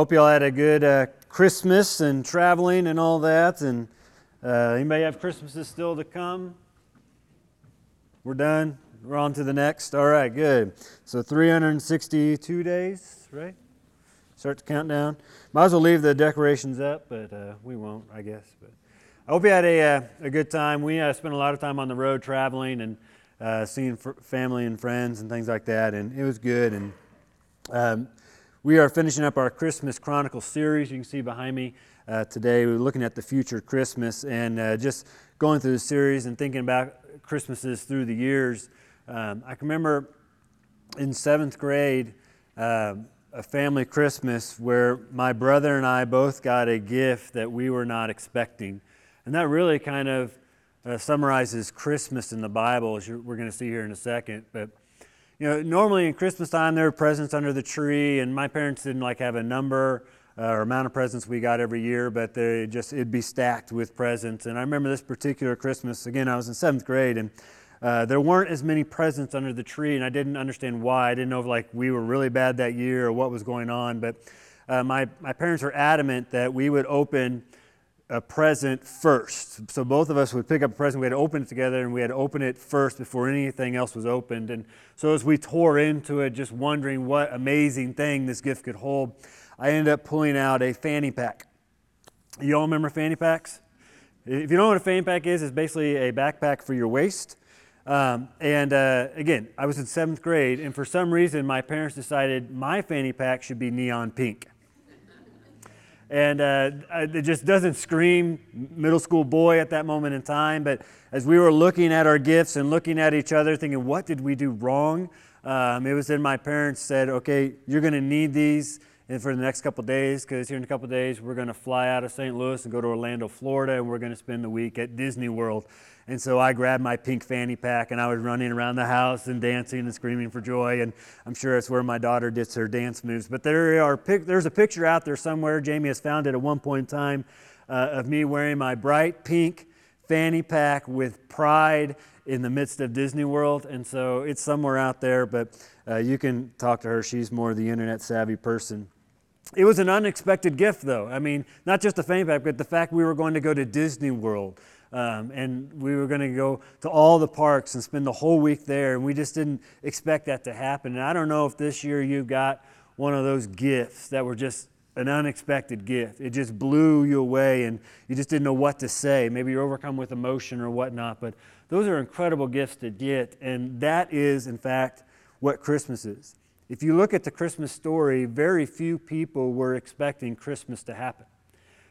Hope y'all had a good uh, Christmas and traveling and all that. And uh, anybody have Christmases still to come? We're done. We're on to the next. All right, good. So 362 days, right? Start the countdown. Might as well leave the decorations up, but uh, we won't, I guess. But I hope you had a, uh, a good time. We uh, spent a lot of time on the road traveling and uh, seeing f- family and friends and things like that, and it was good. And um, we are finishing up our Christmas Chronicle series. You can see behind me uh, today. We're looking at the future Christmas and uh, just going through the series and thinking about Christmases through the years. Um, I can remember in seventh grade, uh, a family Christmas where my brother and I both got a gift that we were not expecting. And that really kind of uh, summarizes Christmas in the Bible, as we're going to see here in a second. But you know, normally in Christmas time there are presents under the tree, and my parents didn't like have a number uh, or amount of presents we got every year, but they just it'd be stacked with presents. And I remember this particular Christmas. Again, I was in seventh grade, and uh, there weren't as many presents under the tree, and I didn't understand why. I didn't know if like we were really bad that year or what was going on. But uh, my my parents were adamant that we would open a present first. So both of us would pick up a present. We had to open it together, and we had to open it first before anything else was opened. And so as we tore into it, just wondering what amazing thing this gift could hold, I ended up pulling out a fanny pack. You all remember fanny packs? If you don't know what a fanny pack is, it's basically a backpack for your waist. Um, and uh, again, I was in seventh grade, and for some reason, my parents decided my fanny pack should be neon pink and uh, it just doesn't scream middle school boy at that moment in time. But as we were looking at our gifts and looking at each other, thinking, what did we do wrong? Um, it was then my parents said, okay, you're going to need these and for the next couple days because here in a couple days we're going to fly out of St. Louis and go to Orlando, Florida, and we're going to spend the week at Disney World. And so I grabbed my pink fanny pack and I was running around the house and dancing and screaming for joy. And I'm sure it's where my daughter did her dance moves. But there are there's a picture out there somewhere. Jamie has found it at one point in time uh, of me wearing my bright pink fanny pack with pride in the midst of Disney World. And so it's somewhere out there, but uh, you can talk to her. She's more the internet savvy person. It was an unexpected gift, though. I mean, not just the fanny pack, but the fact we were going to go to Disney World. Um, and we were going to go to all the parks and spend the whole week there, and we just didn't expect that to happen. And I don't know if this year you got one of those gifts that were just an unexpected gift. It just blew you away, and you just didn't know what to say. Maybe you're overcome with emotion or whatnot, but those are incredible gifts to get, and that is, in fact, what Christmas is. If you look at the Christmas story, very few people were expecting Christmas to happen.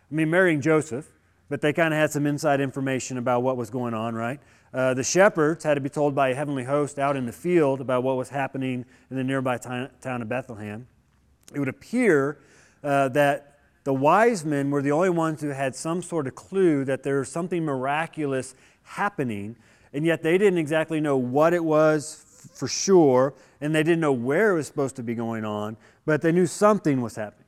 I mean, Mary and Joseph, but they kind of had some inside information about what was going on, right? Uh, the shepherds had to be told by a heavenly host out in the field about what was happening in the nearby town of Bethlehem. It would appear uh, that the wise men were the only ones who had some sort of clue that there was something miraculous happening, and yet they didn't exactly know what it was for sure, and they didn't know where it was supposed to be going on, but they knew something was happening.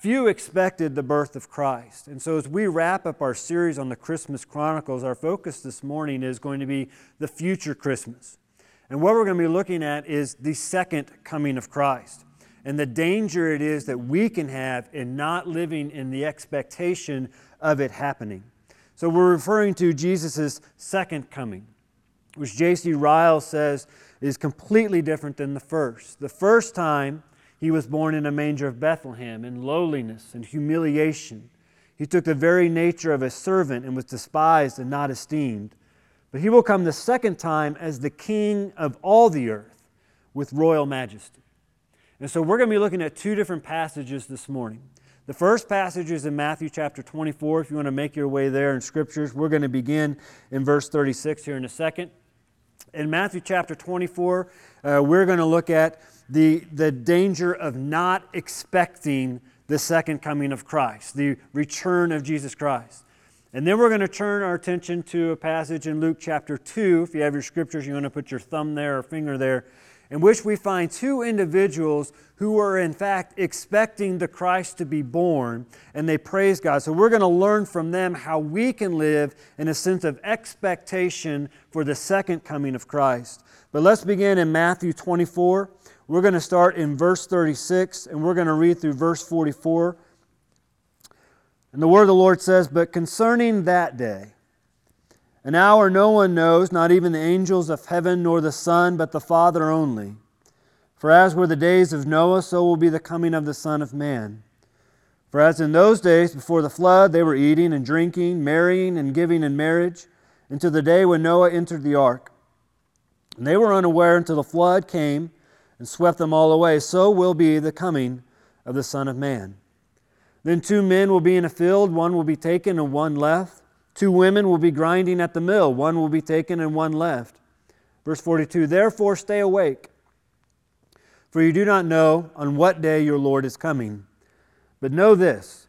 Few expected the birth of Christ. And so, as we wrap up our series on the Christmas Chronicles, our focus this morning is going to be the future Christmas. And what we're going to be looking at is the second coming of Christ and the danger it is that we can have in not living in the expectation of it happening. So, we're referring to Jesus' second coming, which J.C. Ryle says is completely different than the first. The first time, he was born in a manger of Bethlehem in lowliness and humiliation. He took the very nature of a servant and was despised and not esteemed. But he will come the second time as the king of all the earth with royal majesty. And so we're going to be looking at two different passages this morning. The first passage is in Matthew chapter 24. If you want to make your way there in scriptures, we're going to begin in verse 36 here in a second. In Matthew chapter 24, uh, we're going to look at the, the danger of not expecting the second coming of Christ, the return of Jesus Christ. And then we're going to turn our attention to a passage in Luke chapter 2. If you have your scriptures, you want to put your thumb there or finger there, in which we find two individuals who are, in fact, expecting the Christ to be born, and they praise God. So we're going to learn from them how we can live in a sense of expectation for the second coming of Christ. But let's begin in Matthew 24. We're going to start in verse 36 and we're going to read through verse 44. And the word of the Lord says, But concerning that day, an hour no one knows, not even the angels of heaven, nor the Son, but the Father only. For as were the days of Noah, so will be the coming of the Son of Man. For as in those days before the flood, they were eating and drinking, marrying and giving in marriage, until the day when Noah entered the ark. And they were unaware until the flood came and swept them all away. So will be the coming of the Son of Man. Then two men will be in a field, one will be taken and one left. Two women will be grinding at the mill, one will be taken and one left. Verse 42 Therefore stay awake, for you do not know on what day your Lord is coming. But know this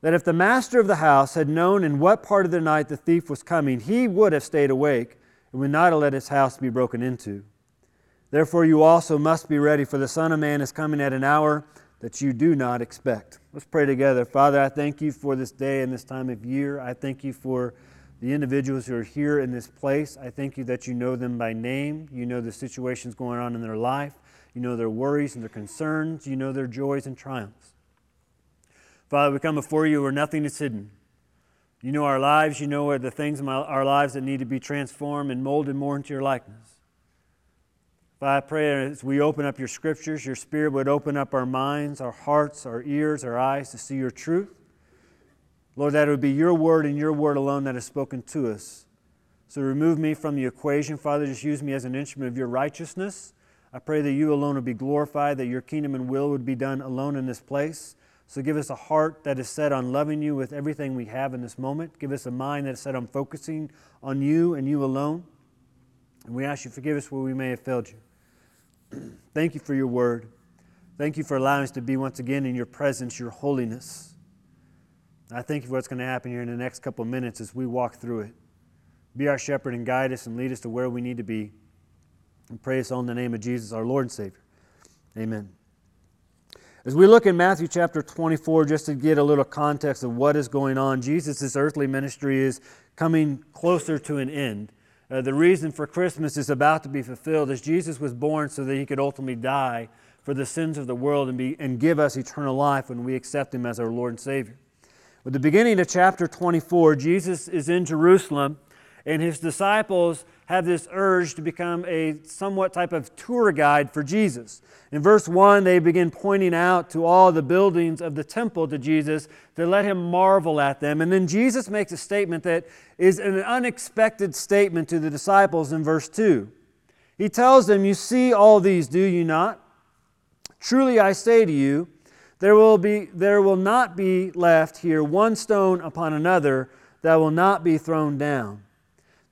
that if the master of the house had known in what part of the night the thief was coming, he would have stayed awake and would not have let his house be broken into. Therefore, you also must be ready, for the Son of Man is coming at an hour that you do not expect. Let's pray together. Father, I thank you for this day and this time of year. I thank you for the individuals who are here in this place. I thank you that you know them by name. You know the situations going on in their life. You know their worries and their concerns. You know their joys and triumphs. Father, we come before you where nothing is hidden. You know our lives. You know the things in our lives that need to be transformed and molded more into your likeness. Father, I pray as we open up your scriptures, your spirit would open up our minds, our hearts, our ears, our eyes to see your truth. Lord, that it would be your word and your word alone that is spoken to us. So remove me from the equation, Father. Just use me as an instrument of your righteousness. I pray that you alone would be glorified, that your kingdom and will would be done alone in this place. So give us a heart that is set on loving you with everything we have in this moment. Give us a mind that is set on focusing on you and you alone. And we ask you forgive us where we may have failed you. Thank you for your word. Thank you for allowing us to be once again in your presence, your holiness. I thank you for what's going to happen here in the next couple of minutes as we walk through it. Be our shepherd and guide us and lead us to where we need to be. And all in the name of Jesus, our Lord and Savior. Amen. As we look in Matthew chapter 24, just to get a little context of what is going on, Jesus' earthly ministry is coming closer to an end. Uh, the reason for Christmas is about to be fulfilled as Jesus was born so that he could ultimately die for the sins of the world and, be, and give us eternal life when we accept him as our Lord and Savior. With the beginning of chapter 24, Jesus is in Jerusalem and his disciples have this urge to become a somewhat type of tour guide for Jesus. In verse 1, they begin pointing out to all the buildings of the temple to Jesus to let him marvel at them. And then Jesus makes a statement that is an unexpected statement to the disciples in verse 2. He tells them, You see all these, do you not? Truly I say to you, there will, be, there will not be left here one stone upon another that will not be thrown down.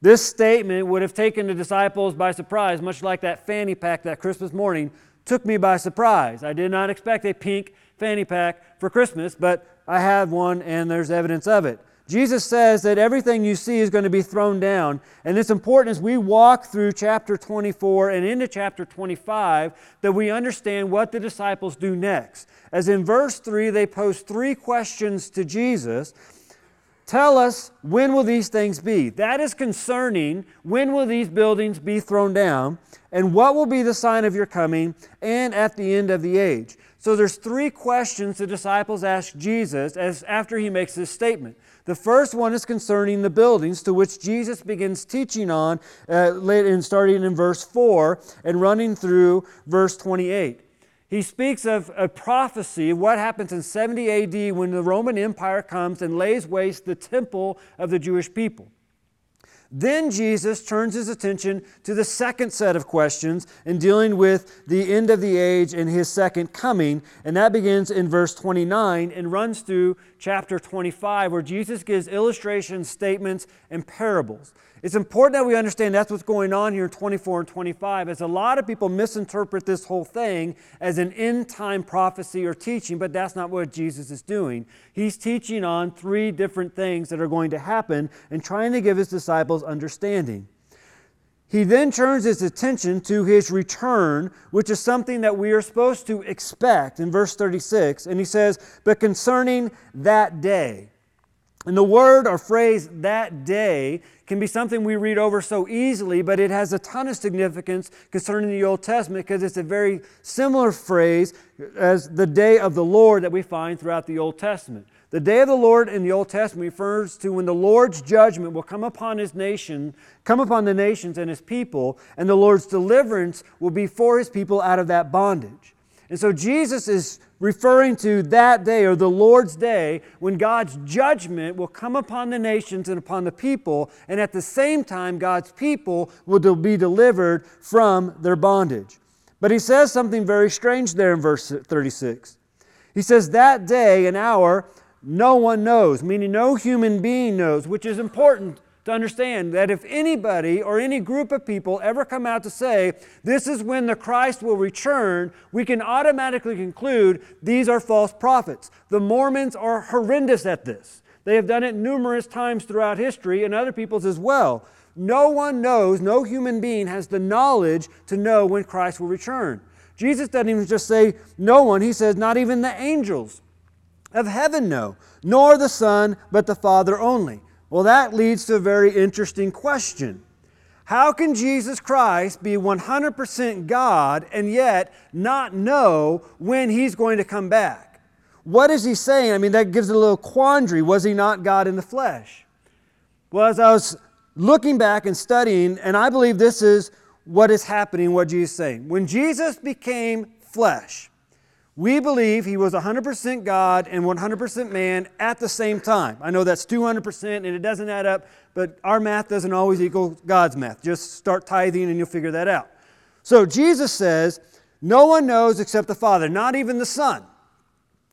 This statement would have taken the disciples by surprise, much like that fanny pack that Christmas morning took me by surprise. I did not expect a pink fanny pack for Christmas, but I have one and there's evidence of it. Jesus says that everything you see is going to be thrown down. And it's important as we walk through chapter 24 and into chapter 25 that we understand what the disciples do next. As in verse 3, they pose three questions to Jesus Tell us when will these things be? That is concerning when will these buildings be thrown down and what will be the sign of your coming and at the end of the age. So there's three questions the disciples ask Jesus as after he makes this statement. The first one is concerning the buildings to which Jesus begins teaching on uh, in starting in verse 4 and running through verse 28 he speaks of a prophecy of what happens in 70 AD when the Roman Empire comes and lays waste the temple of the Jewish people. Then Jesus turns his attention to the second set of questions in dealing with the end of the age and his second coming. And that begins in verse 29 and runs through chapter 25, where Jesus gives illustrations, statements, and parables. It's important that we understand that's what's going on here in 24 and 25, as a lot of people misinterpret this whole thing as an end time prophecy or teaching, but that's not what Jesus is doing. He's teaching on three different things that are going to happen and trying to give his disciples understanding. He then turns his attention to his return, which is something that we are supposed to expect in verse 36. And he says, But concerning that day, And the word or phrase that day can be something we read over so easily, but it has a ton of significance concerning the Old Testament because it's a very similar phrase as the day of the Lord that we find throughout the Old Testament. The day of the Lord in the Old Testament refers to when the Lord's judgment will come upon his nation, come upon the nations and his people, and the Lord's deliverance will be for his people out of that bondage. And so Jesus is referring to that day or the Lord's day when God's judgment will come upon the nations and upon the people, and at the same time, God's people will be delivered from their bondage. But he says something very strange there in verse 36. He says, That day and hour no one knows, meaning no human being knows, which is important to understand that if anybody or any group of people ever come out to say, this is when the Christ will return, we can automatically conclude these are false prophets. The Mormons are horrendous at this. They have done it numerous times throughout history and other peoples as well. No one knows, no human being has the knowledge to know when Christ will return. Jesus doesn't even just say no one, he says not even the angels of heaven know, nor the Son, but the Father only. Well, that leads to a very interesting question. How can Jesus Christ be 100% God and yet not know when he's going to come back? What is he saying? I mean, that gives a little quandary. Was he not God in the flesh? Well, as I was looking back and studying, and I believe this is what is happening, what Jesus is saying. When Jesus became flesh, we believe he was 100% God and 100% man at the same time. I know that's 200% and it doesn't add up, but our math doesn't always equal God's math. Just start tithing and you'll figure that out. So Jesus says, No one knows except the Father, not even the Son.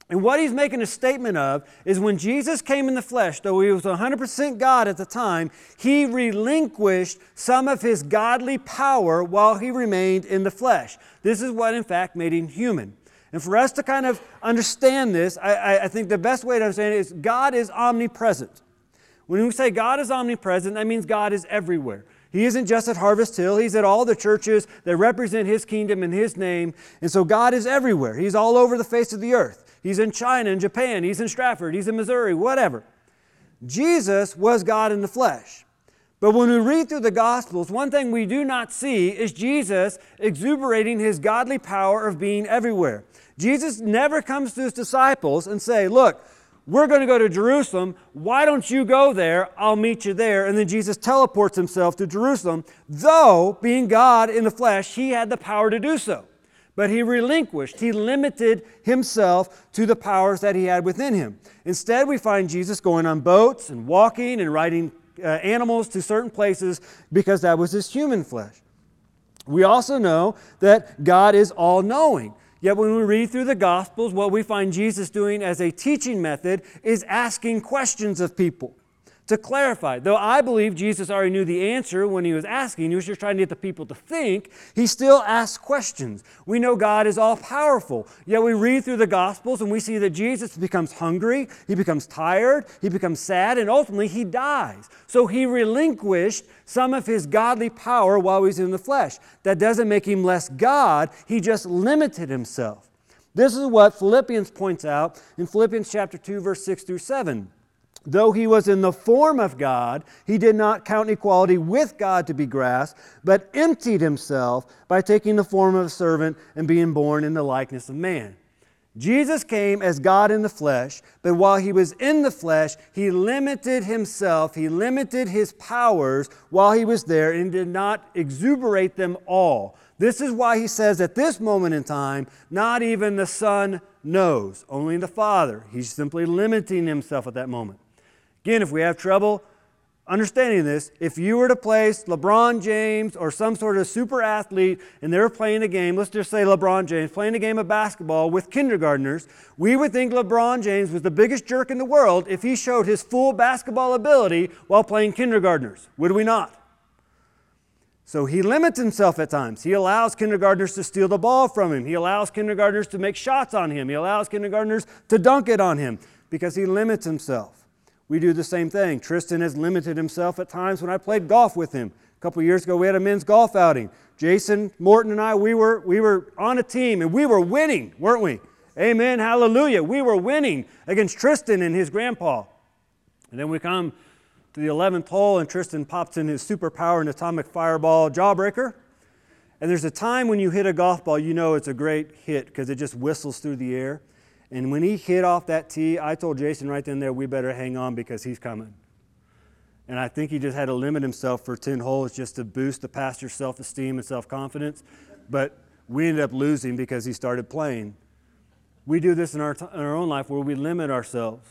And what he's making a statement of is when Jesus came in the flesh, though he was 100% God at the time, he relinquished some of his godly power while he remained in the flesh. This is what, in fact, made him human. And for us to kind of understand this, I, I, think the best way to understand it is God is omnipresent. When we say God is omnipresent, that means God is everywhere. He isn't just at Harvest Hill, He's at all the churches that represent His kingdom and His name. And so God is everywhere. He's all over the face of the earth. He's in China and Japan, He's in Stratford, He's in Missouri, whatever. Jesus was God in the flesh. But when we read through the Gospels, one thing we do not see is Jesus exuberating his godly power of being everywhere. Jesus never comes to his disciples and say, "Look, we're going to go to Jerusalem. Why don't you go there? I'll meet you there." And then Jesus teleports himself to Jerusalem, though being God in the flesh, he had the power to do so. But he relinquished, he limited himself to the powers that he had within him. Instead, we find Jesus going on boats and walking and riding uh, animals to certain places because that was his human flesh. We also know that God is all knowing. Yet when we read through the Gospels, what we find Jesus doing as a teaching method is asking questions of people to clarify. Though I believe Jesus already knew the answer when he was asking, he was just trying to get the people to think, he still asks questions. We know God is all powerful. Yet we read through the Gospels and we see that Jesus becomes hungry, he becomes tired, he becomes sad, and ultimately he dies. So he relinquished some of his godly power while he was in the flesh. That doesn't make him less God, he just limited himself. This is what Philippians points out in Philippians chapter 2 verse 6 through 7. Though he was in the form of God, he did not count equality with God to be grasped, but emptied himself by taking the form of a servant and being born in the likeness of man. Jesus came as God in the flesh, but while he was in the flesh, he limited himself, he limited his powers while he was there and did not exuberate them all. This is why he says at this moment in time, not even the Son knows, only the Father. He's simply limiting himself at that moment. Again, if we have trouble understanding this, if you were to place LeBron James or some sort of super athlete and they're playing a game, let's just say LeBron James, playing a game of basketball with kindergartners, we would think LeBron James was the biggest jerk in the world if he showed his full basketball ability while playing kindergartners, would we not? So he limits himself at times. He allows kindergartners to steal the ball from him. He allows kindergartners to make shots on him. He allows kindergartners to dunk it on him because he limits himself. We do the same thing. Tristan has limited himself at times when I played golf with him. A couple years ago, we had a men's golf outing. Jason Morton and I, we were, we were on a team and we were winning, weren't we? Amen, hallelujah. We were winning against Tristan and his grandpa. And then we come to the 11th hole, and Tristan pops in his superpower and atomic fireball jawbreaker. And there's a time when you hit a golf ball, you know it's a great hit because it just whistles through the air. And when he hit off that tee, I told Jason right then there, we better hang on because he's coming. And I think he just had to limit himself for 10 holes just to boost the pastor's self esteem and self confidence. But we ended up losing because he started playing. We do this in our, t- in our own life where we limit ourselves.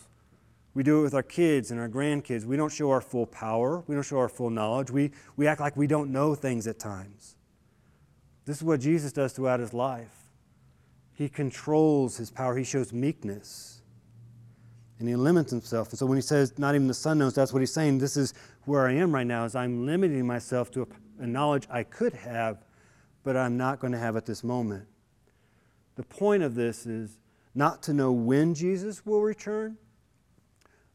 We do it with our kids and our grandkids. We don't show our full power, we don't show our full knowledge. We, we act like we don't know things at times. This is what Jesus does throughout his life. He controls his power, he shows meekness. And he limits himself. And so when he says, not even the Son knows, that's what he's saying. This is where I am right now, is I'm limiting myself to a, a knowledge I could have, but I'm not going to have at this moment. The point of this is not to know when Jesus will return,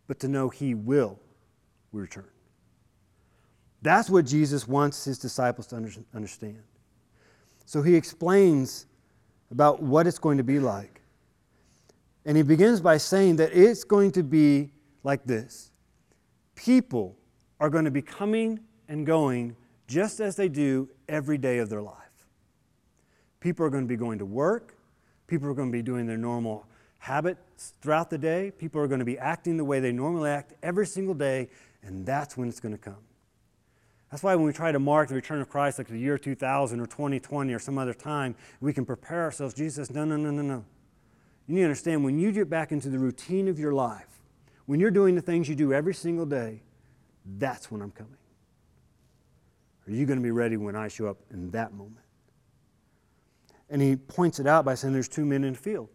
but to know he will return. That's what Jesus wants his disciples to understand. So he explains about what it's going to be like. And he begins by saying that it's going to be like this people are going to be coming and going just as they do every day of their life. People are going to be going to work, people are going to be doing their normal habits throughout the day, people are going to be acting the way they normally act every single day, and that's when it's going to come. That's why when we try to mark the return of Christ like the year 2000 or 2020 or some other time, we can prepare ourselves. Jesus, no, no, no, no, no. You need to understand when you get back into the routine of your life, when you're doing the things you do every single day, that's when I'm coming. Are you going to be ready when I show up in that moment? And he points it out by saying there's two men in the field.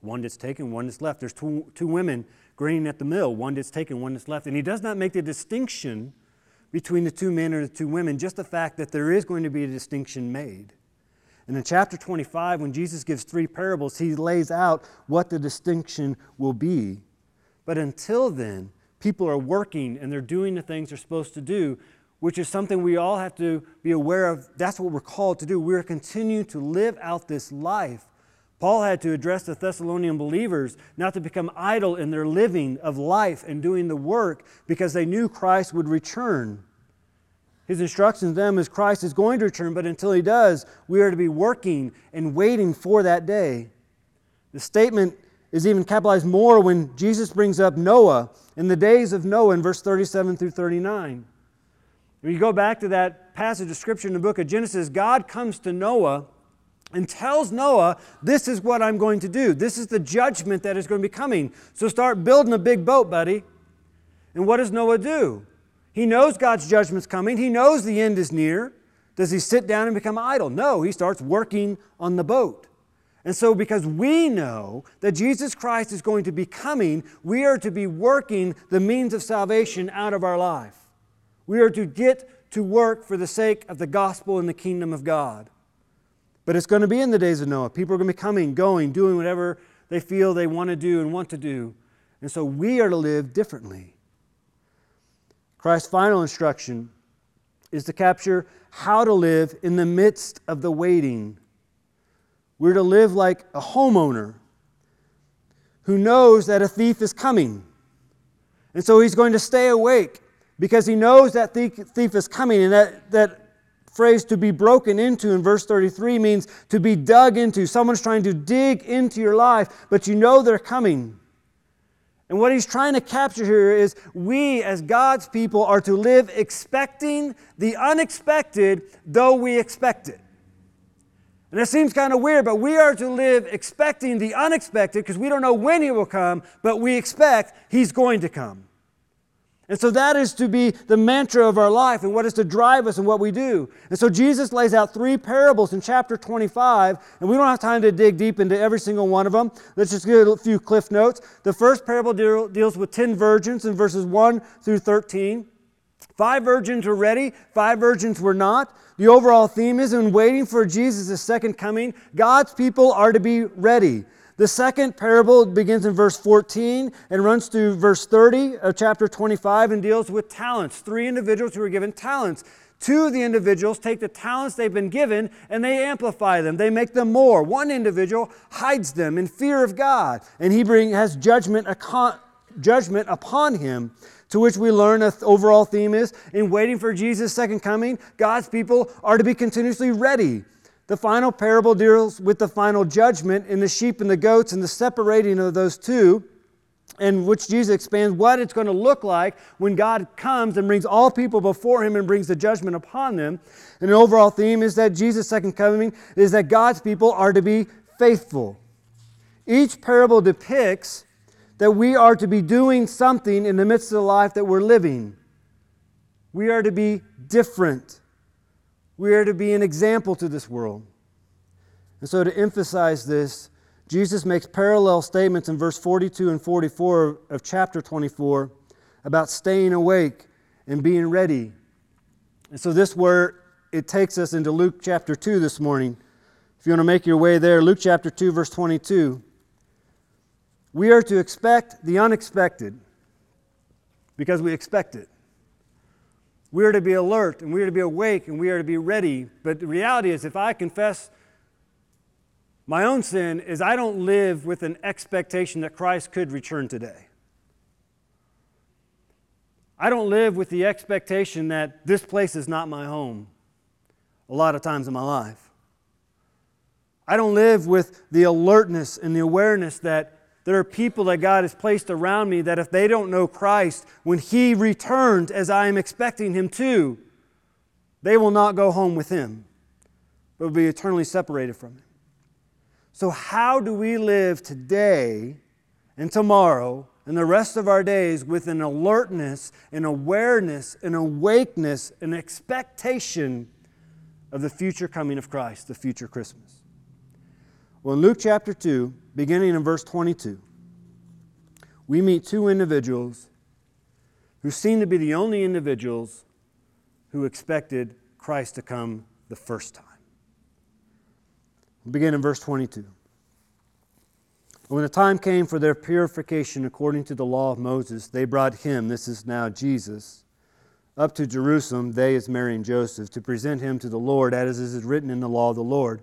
One that's taken, one that's left. There's two, two women grading at the mill, one that's taken, one that's left. And he does not make the distinction between the two men or the two women, just the fact that there is going to be a distinction made. And in chapter 25, when Jesus gives three parables, he lays out what the distinction will be. But until then, people are working and they're doing the things they're supposed to do, which is something we all have to be aware of. That's what we're called to do. We're continuing to live out this life. Paul had to address the Thessalonian believers not to become idle in their living of life and doing the work because they knew Christ would return. His instructions to them is Christ is going to return, but until he does, we are to be working and waiting for that day. The statement is even capitalized more when Jesus brings up Noah in the days of Noah in verse 37 through 39. When you go back to that passage of Scripture in the book of Genesis, God comes to Noah and tells Noah, This is what I'm going to do. This is the judgment that is going to be coming. So start building a big boat, buddy. And what does Noah do? He knows God's judgment's coming. He knows the end is near. Does he sit down and become idle? No, he starts working on the boat. And so, because we know that Jesus Christ is going to be coming, we are to be working the means of salvation out of our life. We are to get to work for the sake of the gospel and the kingdom of God. But it's going to be in the days of Noah. People are going to be coming, going, doing whatever they feel they want to do and want to do. And so we are to live differently. Christ's final instruction is to capture how to live in the midst of the waiting. We're to live like a homeowner who knows that a thief is coming. And so he's going to stay awake because he knows that thief is coming. And that, that phrase to be broken into in verse 33 means to be dug into. Someone's trying to dig into your life, but you know they're coming. And what he's trying to capture here is we, as God's people, are to live expecting the unexpected, though we expect it. And it seems kind of weird, but we are to live expecting the unexpected because we don't know when he will come, but we expect he's going to come. And so that is to be the mantra of our life and what is to drive us in what we do. And so Jesus lays out three parables in chapter 25, and we don't have time to dig deep into every single one of them. Let's just get a few cliff notes. The first parable deal, deals with 10 virgins in verses 1 through 13. Five virgins were ready, five virgins were not. The overall theme is in waiting for Jesus' second coming, God's people are to be ready. The second parable begins in verse 14 and runs through verse 30 of chapter 25 and deals with talents. Three individuals who were given talents. Two of the individuals take the talents they've been given and they amplify them. They make them more. One individual hides them in fear of God, and he bring, has judgment judgment upon him. To which we learn an overall theme is in waiting for Jesus' second coming, God's people are to be continuously ready. The final parable deals with the final judgment in the sheep and the goats and the separating of those two in which Jesus expands what it's going to look like when God comes and brings all people before him and brings the judgment upon them. And the overall theme is that Jesus' second coming is that God's people are to be faithful. Each parable depicts that we are to be doing something in the midst of the life that we're living. We are to be different. We are to be an example to this world. And so, to emphasize this, Jesus makes parallel statements in verse 42 and 44 of chapter 24 about staying awake and being ready. And so, this where it takes us into Luke chapter 2 this morning. If you want to make your way there, Luke chapter 2, verse 22. We are to expect the unexpected because we expect it. We are to be alert and we are to be awake and we are to be ready. But the reality is, if I confess my own sin is I don't live with an expectation that Christ could return today. I don't live with the expectation that this place is not my home a lot of times in my life. I don't live with the alertness and the awareness that there are people that God has placed around me that if they don't know Christ, when He returns as I am expecting Him to, they will not go home with Him, but will be eternally separated from Him. So, how do we live today and tomorrow and the rest of our days with an alertness, an awareness, an awakeness, an expectation of the future coming of Christ, the future Christmas? Well, in Luke chapter 2, beginning in verse 22, we meet two individuals who seem to be the only individuals who expected Christ to come the first time. We'll begin in verse 22. When the time came for their purification according to the law of Moses, they brought him, this is now Jesus, up to Jerusalem, they as Mary and Joseph, to present him to the Lord, as is written in the law of the Lord.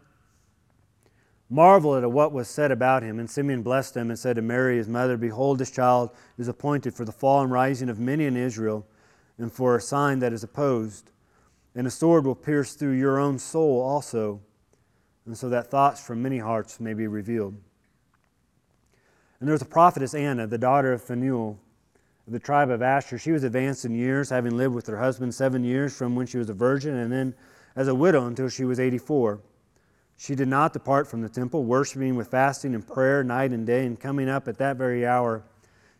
marveled at what was said about him. And Simeon blessed them and said to Mary, his mother, Behold, this child is appointed for the fall and rising of many in Israel, and for a sign that is opposed. And a sword will pierce through your own soul also, and so that thoughts from many hearts may be revealed. And there was a prophetess Anna, the daughter of Phanuel of the tribe of Asher. She was advanced in years, having lived with her husband seven years from when she was a virgin, and then as a widow until she was 84. She did not depart from the temple, worshiping with fasting and prayer night and day, and coming up at that very hour,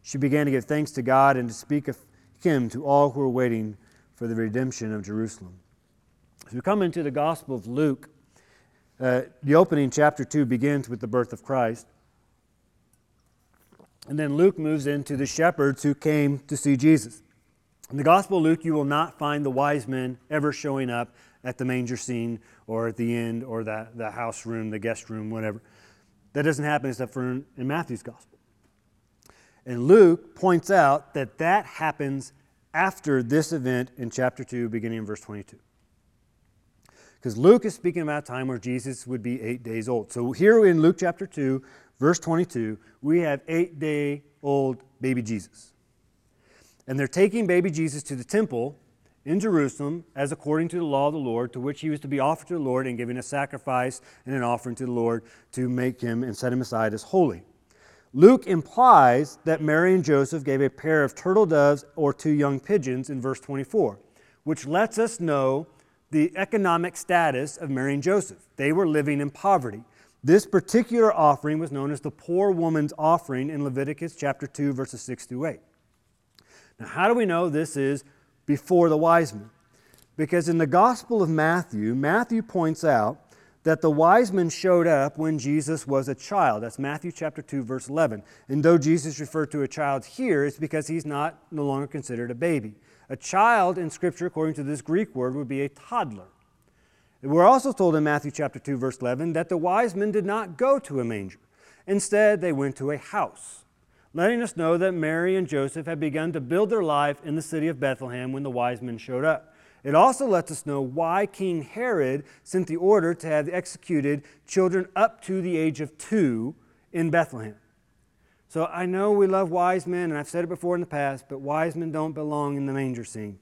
she began to give thanks to God and to speak of Him to all who were waiting for the redemption of Jerusalem. As we come into the Gospel of Luke, uh, the opening chapter 2 begins with the birth of Christ. And then Luke moves into the shepherds who came to see Jesus. In the Gospel of Luke, you will not find the wise men ever showing up at the manger scene or at the end or the, the house room, the guest room, whatever. That doesn't happen except for in, in Matthew's Gospel. And Luke points out that that happens after this event in chapter 2, beginning in verse 22. Because Luke is speaking about a time where Jesus would be eight days old. So here in Luke chapter 2, verse 22, we have eight day old baby Jesus. And they're taking baby Jesus to the temple in Jerusalem as according to the law of the Lord, to which he was to be offered to the Lord and giving a sacrifice and an offering to the Lord to make him and set him aside as holy. Luke implies that Mary and Joseph gave a pair of turtle doves or two young pigeons in verse 24, which lets us know the economic status of Mary and Joseph. They were living in poverty. This particular offering was known as the poor woman's offering in Leviticus chapter 2, verses 6 through 8. Now, how do we know this is before the wise men? Because in the Gospel of Matthew, Matthew points out that the wise men showed up when Jesus was a child. That's Matthew chapter 2 verse 11. And though Jesus referred to a child here, it's because he's not no longer considered a baby. A child in scripture according to this Greek word would be a toddler. We're also told in Matthew chapter 2 verse 11 that the wise men did not go to a manger. Instead, they went to a house, letting us know that Mary and Joseph had begun to build their life in the city of Bethlehem when the wise men showed up. It also lets us know why King Herod sent the order to have executed children up to the age of two in Bethlehem. So I know we love wise men, and I've said it before in the past, but wise men don't belong in the manger scene.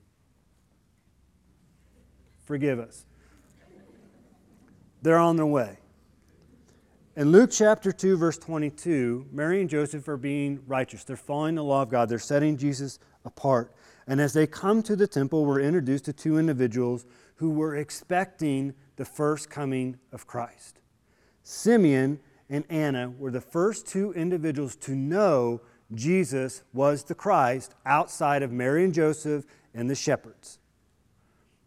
Forgive us. They're on their way. In Luke chapter 2, verse 22, Mary and Joseph are being righteous. They're following the law of God, they're setting Jesus apart. And as they come to the temple, we're introduced to two individuals who were expecting the first coming of Christ. Simeon and Anna were the first two individuals to know Jesus was the Christ outside of Mary and Joseph and the shepherds.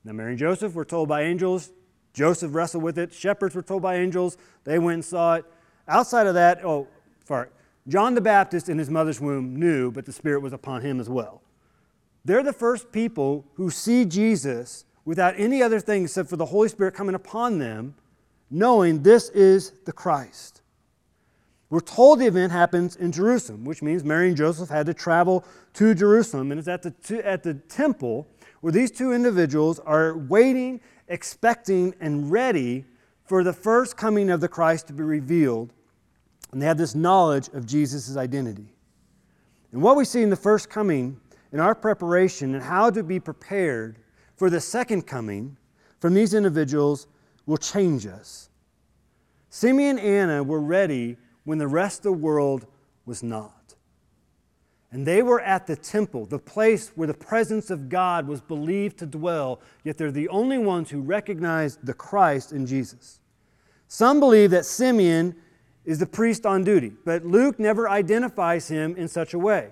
Now, Mary and Joseph were told by angels. Joseph wrestled with it. Shepherds were told by angels. They went and saw it. Outside of that, oh, sorry, John the Baptist in his mother's womb knew, but the Spirit was upon him as well. They're the first people who see Jesus without any other thing except for the Holy Spirit coming upon them, knowing this is the Christ. We're told the event happens in Jerusalem, which means Mary and Joseph had to travel to Jerusalem. And it's at the, at the temple where these two individuals are waiting, expecting, and ready for the first coming of the Christ to be revealed. And they have this knowledge of Jesus' identity. And what we see in the first coming in our preparation and how to be prepared for the second coming from these individuals will change us. Simeon and Anna were ready when the rest of the world was not. And they were at the temple, the place where the presence of God was believed to dwell, yet they're the only ones who recognize the Christ in Jesus. Some believe that Simeon is the priest on duty, but Luke never identifies him in such a way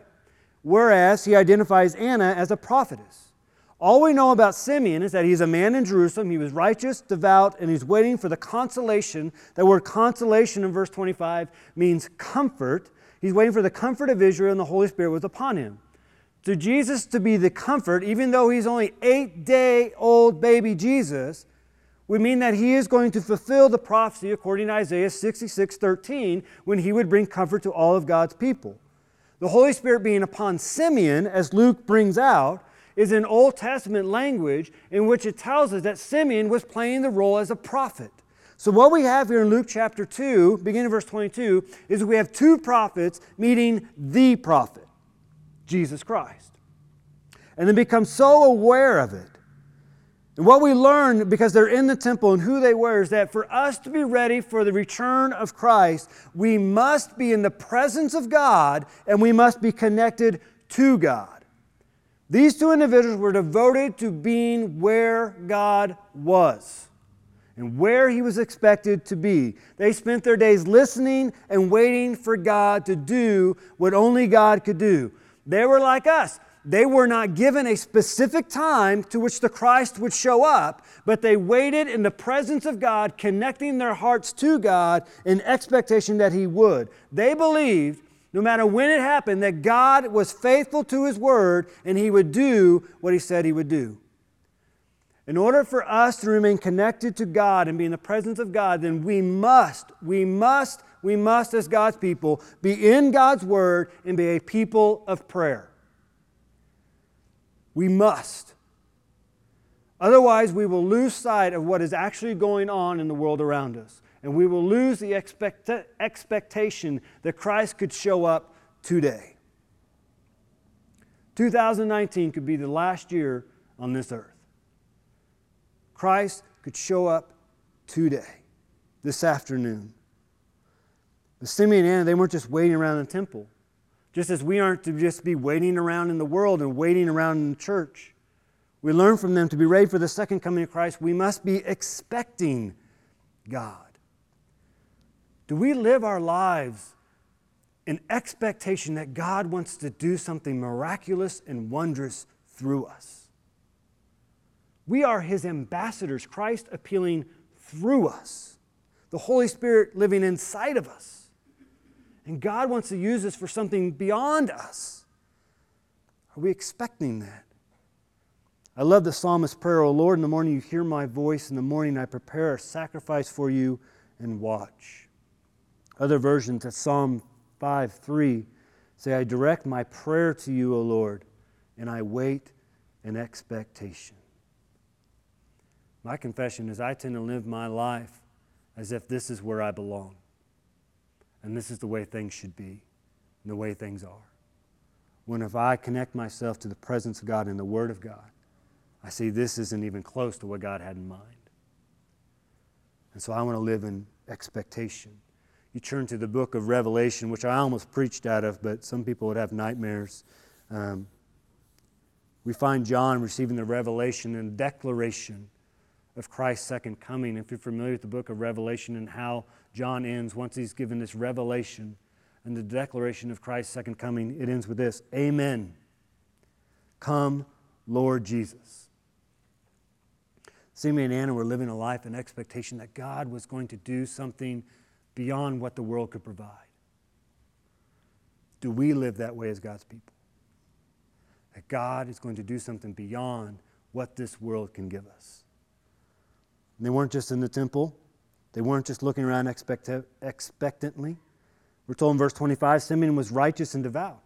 whereas he identifies Anna as a prophetess. All we know about Simeon is that he's a man in Jerusalem. He was righteous, devout, and he's waiting for the consolation. That word consolation in verse 25 means comfort. He's waiting for the comfort of Israel, and the Holy Spirit was upon him. To Jesus to be the comfort, even though he's only eight day old baby Jesus, would mean that he is going to fulfill the prophecy according to Isaiah 66 13 when he would bring comfort to all of God's people. The Holy Spirit being upon Simeon, as Luke brings out, is an Old Testament language in which it tells us that Simeon was playing the role as a prophet. So, what we have here in Luke chapter 2, beginning verse 22, is we have two prophets meeting the prophet, Jesus Christ. And they become so aware of it and what we learn, because they're in the temple and who they were, is that for us to be ready for the return of Christ, we must be in the presence of God and we must be connected to God. These two individuals were devoted to being where God was and where He was expected to be. They spent their days listening and waiting for God to do what only God could do. They were like us. They were not given a specific time to which the Christ would show up, but they waited in the presence of God, connecting their hearts to God in expectation that He would. They believed, no matter when it happened, that God was faithful to His word and He would do what He said He would do. In order for us to remain connected to God and be in the presence of God, then we must, we must, we must, as God's people, be in God's Word and be a people of prayer. We must. Otherwise, we will lose sight of what is actually going on in the world around us. And we will lose the expect- expectation that Christ could show up today. 2019 could be the last year on this earth. Christ could show up today, this afternoon. The Simeon and Anna, they weren't just waiting around in the temple. Just as we aren't to just be waiting around in the world and waiting around in the church, We learn from them to be ready for the second coming of Christ. We must be expecting God. Do we live our lives in expectation that God wants to do something miraculous and wondrous through us? We are His ambassadors, Christ appealing through us, the Holy Spirit living inside of us. And God wants to use us for something beyond us. Are we expecting that? I love the psalmist's prayer, O Lord, in the morning you hear my voice, in the morning I prepare a sacrifice for you and watch. Other versions of Psalm 5 3 say, I direct my prayer to you, O Lord, and I wait in expectation. My confession is I tend to live my life as if this is where I belong. And this is the way things should be, and the way things are. When if I connect myself to the presence of God and the Word of God, I see this isn't even close to what God had in mind. And so I want to live in expectation. You turn to the book of Revelation, which I almost preached out of, but some people would have nightmares. Um, we find John receiving the revelation and declaration of Christ's second coming. If you're familiar with the book of Revelation and how John ends, once he's given this revelation and the declaration of Christ's second coming, it ends with this Amen. Come, Lord Jesus. Simeon and Anna were living a life in expectation that God was going to do something beyond what the world could provide. Do we live that way as God's people? That God is going to do something beyond what this world can give us. And they weren't just in the temple, they weren't just looking around expect- expectantly. We're told in verse 25 Simeon was righteous and devout.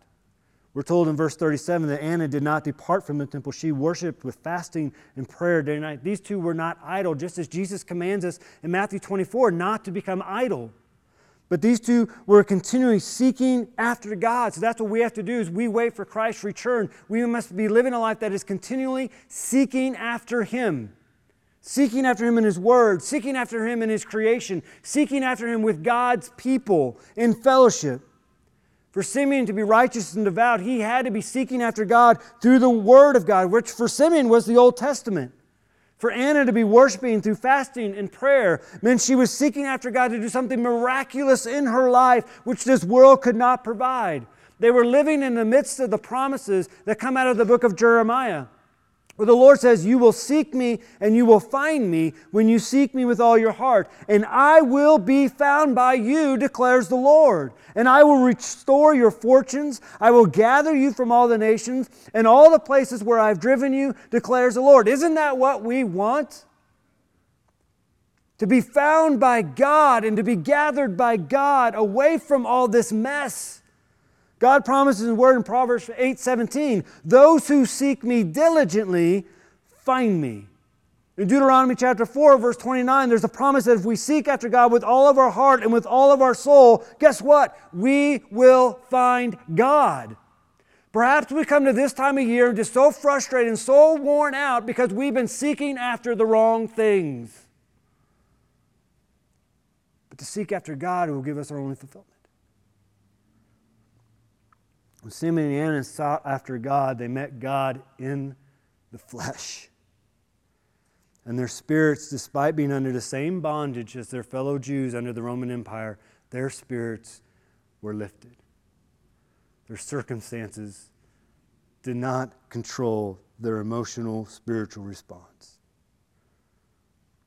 We're told in verse 37 that Anna did not depart from the temple. She worshiped with fasting and prayer day and night. These two were not idle, just as Jesus commands us in Matthew 24 not to become idle. But these two were continually seeking after God. So that's what we have to do is we wait for Christ's return. We must be living a life that is continually seeking after him. Seeking after him in his word, seeking after him in his creation, seeking after him with God's people in fellowship. For Simeon to be righteous and devout, he had to be seeking after God through the Word of God, which for Simeon was the Old Testament. For Anna to be worshiping through fasting and prayer meant she was seeking after God to do something miraculous in her life, which this world could not provide. They were living in the midst of the promises that come out of the book of Jeremiah. Where the Lord says, You will seek me and you will find me when you seek me with all your heart. And I will be found by you, declares the Lord. And I will restore your fortunes. I will gather you from all the nations and all the places where I've driven you, declares the Lord. Isn't that what we want? To be found by God and to be gathered by God away from all this mess. God promises in word in Proverbs 8:17, "Those who seek me diligently find me." In Deuteronomy chapter 4, verse 29, there's a promise that if we seek after God with all of our heart and with all of our soul, guess what? We will find God. Perhaps we come to this time of year just so frustrated and so worn out because we've been seeking after the wrong things. But to seek after God will give us our only fulfillment. When Simeon and Anna sought after God, they met God in the flesh. And their spirits, despite being under the same bondage as their fellow Jews under the Roman Empire, their spirits were lifted. Their circumstances did not control their emotional, spiritual response.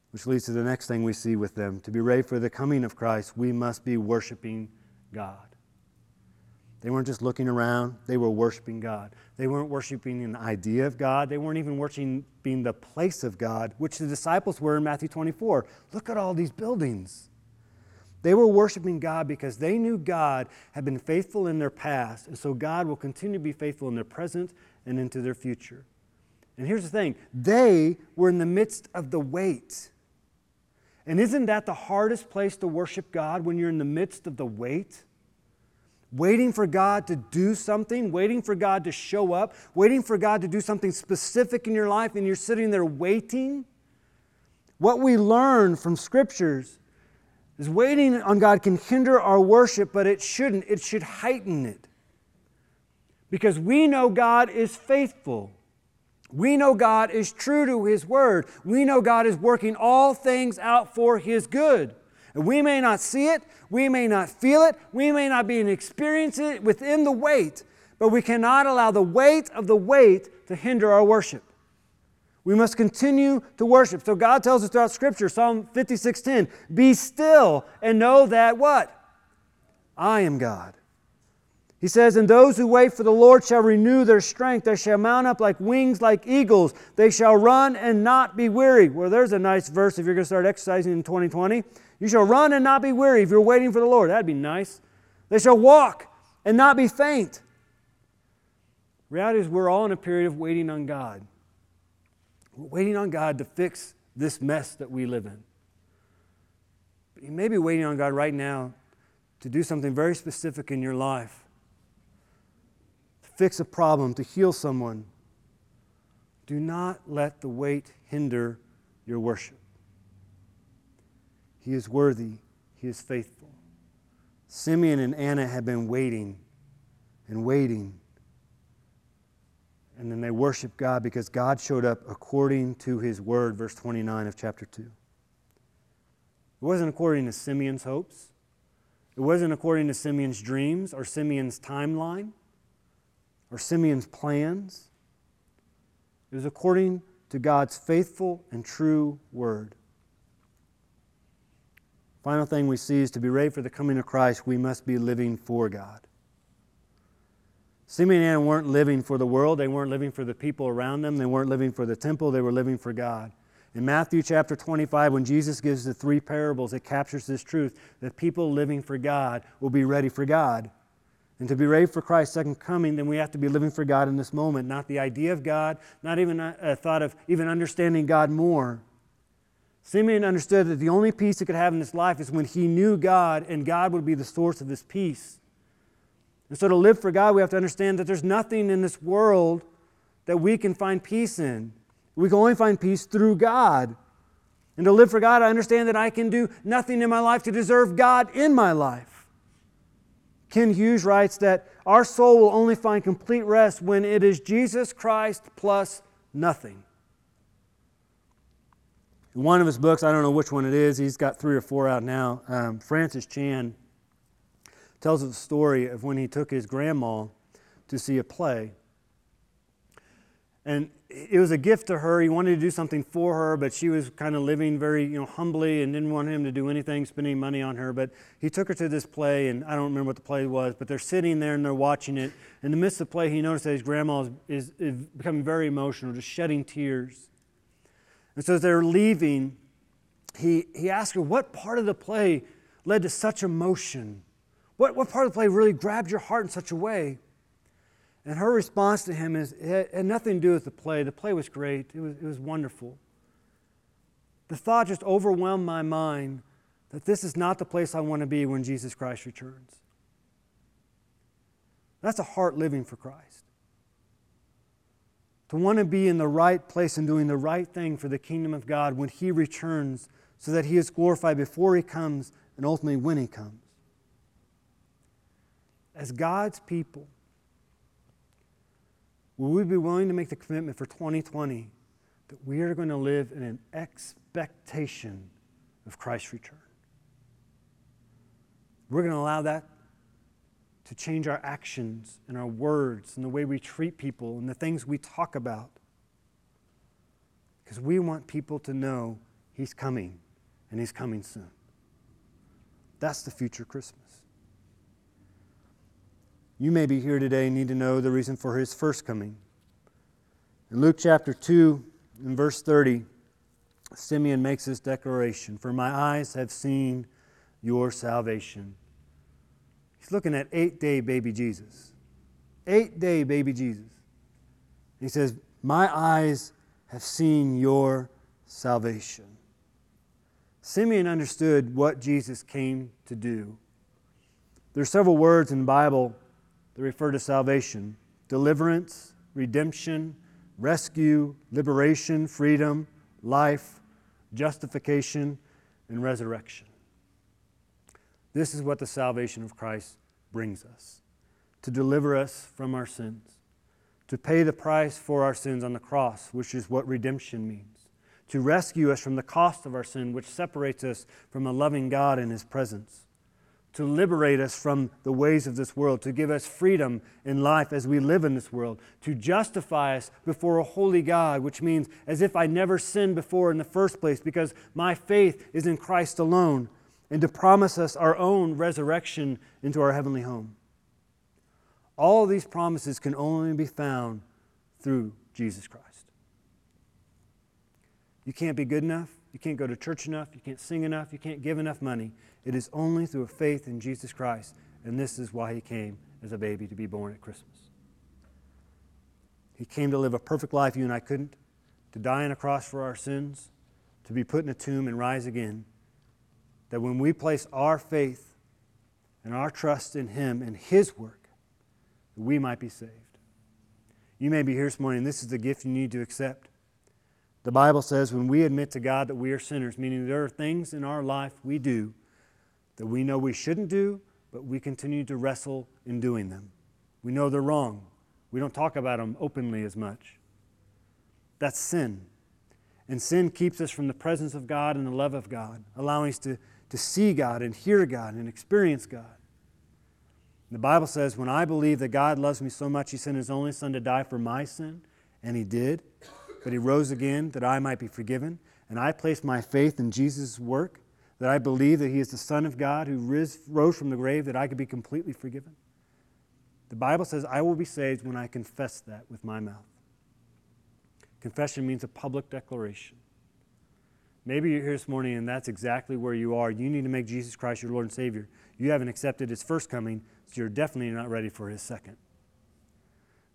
Which leads to the next thing we see with them. To be ready for the coming of Christ, we must be worshiping God. They weren't just looking around, they were worshiping God. They weren't worshiping an idea of God, they weren't even worshiping the place of God, which the disciples were in Matthew 24. Look at all these buildings. They were worshiping God because they knew God had been faithful in their past, and so God will continue to be faithful in their present and into their future. And here's the thing they were in the midst of the wait. And isn't that the hardest place to worship God when you're in the midst of the wait? Waiting for God to do something, waiting for God to show up, waiting for God to do something specific in your life, and you're sitting there waiting. What we learn from scriptures is waiting on God can hinder our worship, but it shouldn't. It should heighten it. Because we know God is faithful. We know God is true to His word. We know God is working all things out for His good. And we may not see it, we may not feel it, we may not be experiencing it within the wait, but we cannot allow the weight of the wait to hinder our worship. We must continue to worship. So God tells us throughout Scripture, Psalm 56:10, be still and know that what? I am God. He says, And those who wait for the Lord shall renew their strength. They shall mount up like wings like eagles. They shall run and not be weary. Well, there's a nice verse if you're going to start exercising in 2020. You shall run and not be weary if you're waiting for the Lord. That'd be nice. They shall walk and not be faint. Reality is, we're all in a period of waiting on God. We're waiting on God to fix this mess that we live in. But you may be waiting on God right now to do something very specific in your life, to fix a problem, to heal someone. Do not let the wait hinder your worship. He is worthy, He is faithful. Simeon and Anna had been waiting and waiting and then they worshiped God because God showed up according to his word, verse 29 of chapter 2. It wasn't according to Simeon's hopes, it wasn't according to Simeon's dreams or Simeon's timeline or Simeon's plans. It was according to God's faithful and true word. Final thing we see is to be ready for the coming of Christ, we must be living for God. Simeon and Anna weren't living for the world, they weren't living for the people around them, they weren't living for the temple, they were living for God. In Matthew chapter 25, when Jesus gives the three parables, it captures this truth that people living for God will be ready for God. And to be ready for Christ's second coming, then we have to be living for God in this moment, not the idea of God, not even a, thought of even understanding God more. Simeon understood that the only peace he could have in this life is when he knew God and God would be the source of his peace. And so to live for God, we have to understand that there's nothing in this world that we can find peace in. We can only find peace through God. And to live for God, I understand that I can do nothing in my life to deserve God in my life. Ken Hughes writes that our soul will only find complete rest when it is Jesus Christ plus nothing. One of his books, I don't know which one it is, he's got three or four out now. Um, Francis Chan tells the story of when he took his grandma to see a play. And it was a gift to her. He wanted to do something for her, but she was kind of living very, you know, humbly and didn't want him to do anything, spending money on her. But he took her to this play, and I don't remember what the play was, but they're sitting there and they're watching it. In the midst of the play, he noticed that his grandma is, is becoming very emotional, just shedding tears. And so as they're leaving, he, he asked her, What part of the play led to such emotion? What, what part of the play really grabbed your heart in such a way? And her response to him is it had nothing to do with the play. The play was great, it was, it was wonderful. The thought just overwhelmed my mind that this is not the place I want to be when Jesus Christ returns. That's a heart living for Christ. To want to be in the right place and doing the right thing for the kingdom of God when He returns so that He is glorified before He comes and ultimately when He comes as God's people, will we be willing to make the commitment for 2020 that we are going to live in an expectation of Christ's return? We're going to allow that to change our actions and our words and the way we treat people and the things we talk about. Because we want people to know He's coming and He's coming soon. That's the future Christmas. You may be here today and need to know the reason for his first coming. In Luke chapter 2, in verse 30, Simeon makes this declaration For my eyes have seen your salvation. He's looking at eight day baby Jesus. Eight day baby Jesus. He says, My eyes have seen your salvation. Simeon understood what Jesus came to do. There are several words in the Bible that refer to salvation deliverance, redemption, rescue, liberation, freedom, life, justification, and resurrection. This is what the salvation of Christ brings us to deliver us from our sins, to pay the price for our sins on the cross, which is what redemption means, to rescue us from the cost of our sin, which separates us from a loving God in His presence, to liberate us from the ways of this world, to give us freedom in life as we live in this world, to justify us before a holy God, which means as if I never sinned before in the first place because my faith is in Christ alone, and to promise us our own resurrection into our heavenly home. All these promises can only be found through Jesus Christ. You can't be good enough. You can't go to church enough. You can't sing enough. You can't give enough money. It is only through a faith in Jesus Christ. And this is why he came as a baby to be born at Christmas. He came to live a perfect life you and I couldn't, to die on a cross for our sins, to be put in a tomb and rise again. That when we place our faith and our trust in him and his work, we might be saved. You may be here this morning, this is the gift you need to accept. The Bible says when we admit to God that we are sinners, meaning there are things in our life we do that we know we shouldn't do, but we continue to wrestle in doing them. We know they're wrong. We don't talk about them openly as much. That's sin. And sin keeps us from the presence of God and the love of God, allowing us to, to see God and hear God and experience God. The Bible says, when I believe that God loves me so much, He sent His only Son to die for my sin, and He did, but He rose again that I might be forgiven, and I place my faith in Jesus' work, that I believe that He is the Son of God who rose from the grave, that I could be completely forgiven. The Bible says, I will be saved when I confess that with my mouth. Confession means a public declaration. Maybe you're here this morning and that's exactly where you are. You need to make Jesus Christ your Lord and Savior. You haven't accepted His first coming, so you're definitely not ready for His second.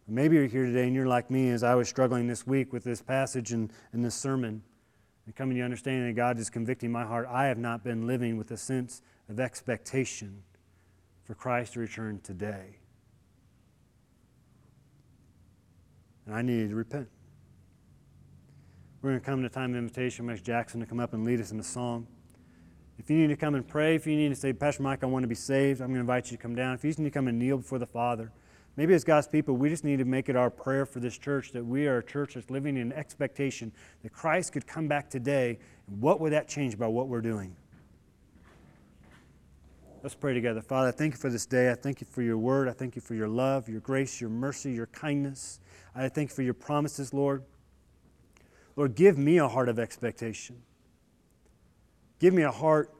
Maybe you're here today and you're like me as I was struggling this week with this passage and, and this sermon and coming to understanding that God is convicting my heart. I have not been living with a sense of expectation for Christ to return today. And I needed to repent. We're going to come to time of invitation. Max Jackson to come up and lead us in a song. If you need to come and pray, if you need to say, Pastor Mike, I want to be saved, I'm going to invite you to come down. If you just need to come and kneel before the Father, maybe as God's people, we just need to make it our prayer for this church that we are a church that's living in expectation that Christ could come back today. What would that change about what we're doing? Let's pray together. Father, I thank you for this day. I thank you for your word. I thank you for your love, your grace, your mercy, your kindness. I thank you for your promises, Lord. Lord, give me a heart of expectation. Give me a heart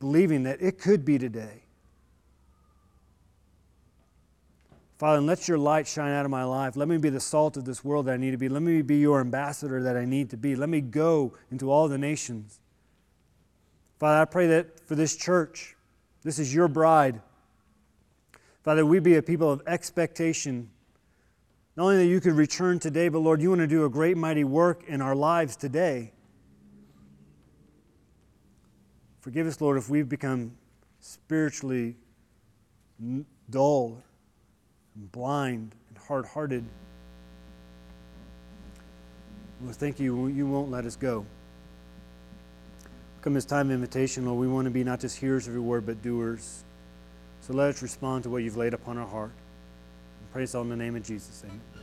believing that it could be today. Father, and let your light shine out of my life. Let me be the salt of this world that I need to be. Let me be your ambassador that I need to be. Let me go into all the nations. Father, I pray that for this church, this is your bride. Father, we be a people of expectation not only that you could return today, but Lord, you want to do a great, mighty work in our lives today. Forgive us, Lord, if we've become spiritually dull, and blind, and hard hearted. Lord, thank you, you won't let us go. Come this time of invitation, Lord, we want to be not just hearers of your word, but doers. So let us respond to what you've laid upon our heart. Praise in the name of Jesus. Amen.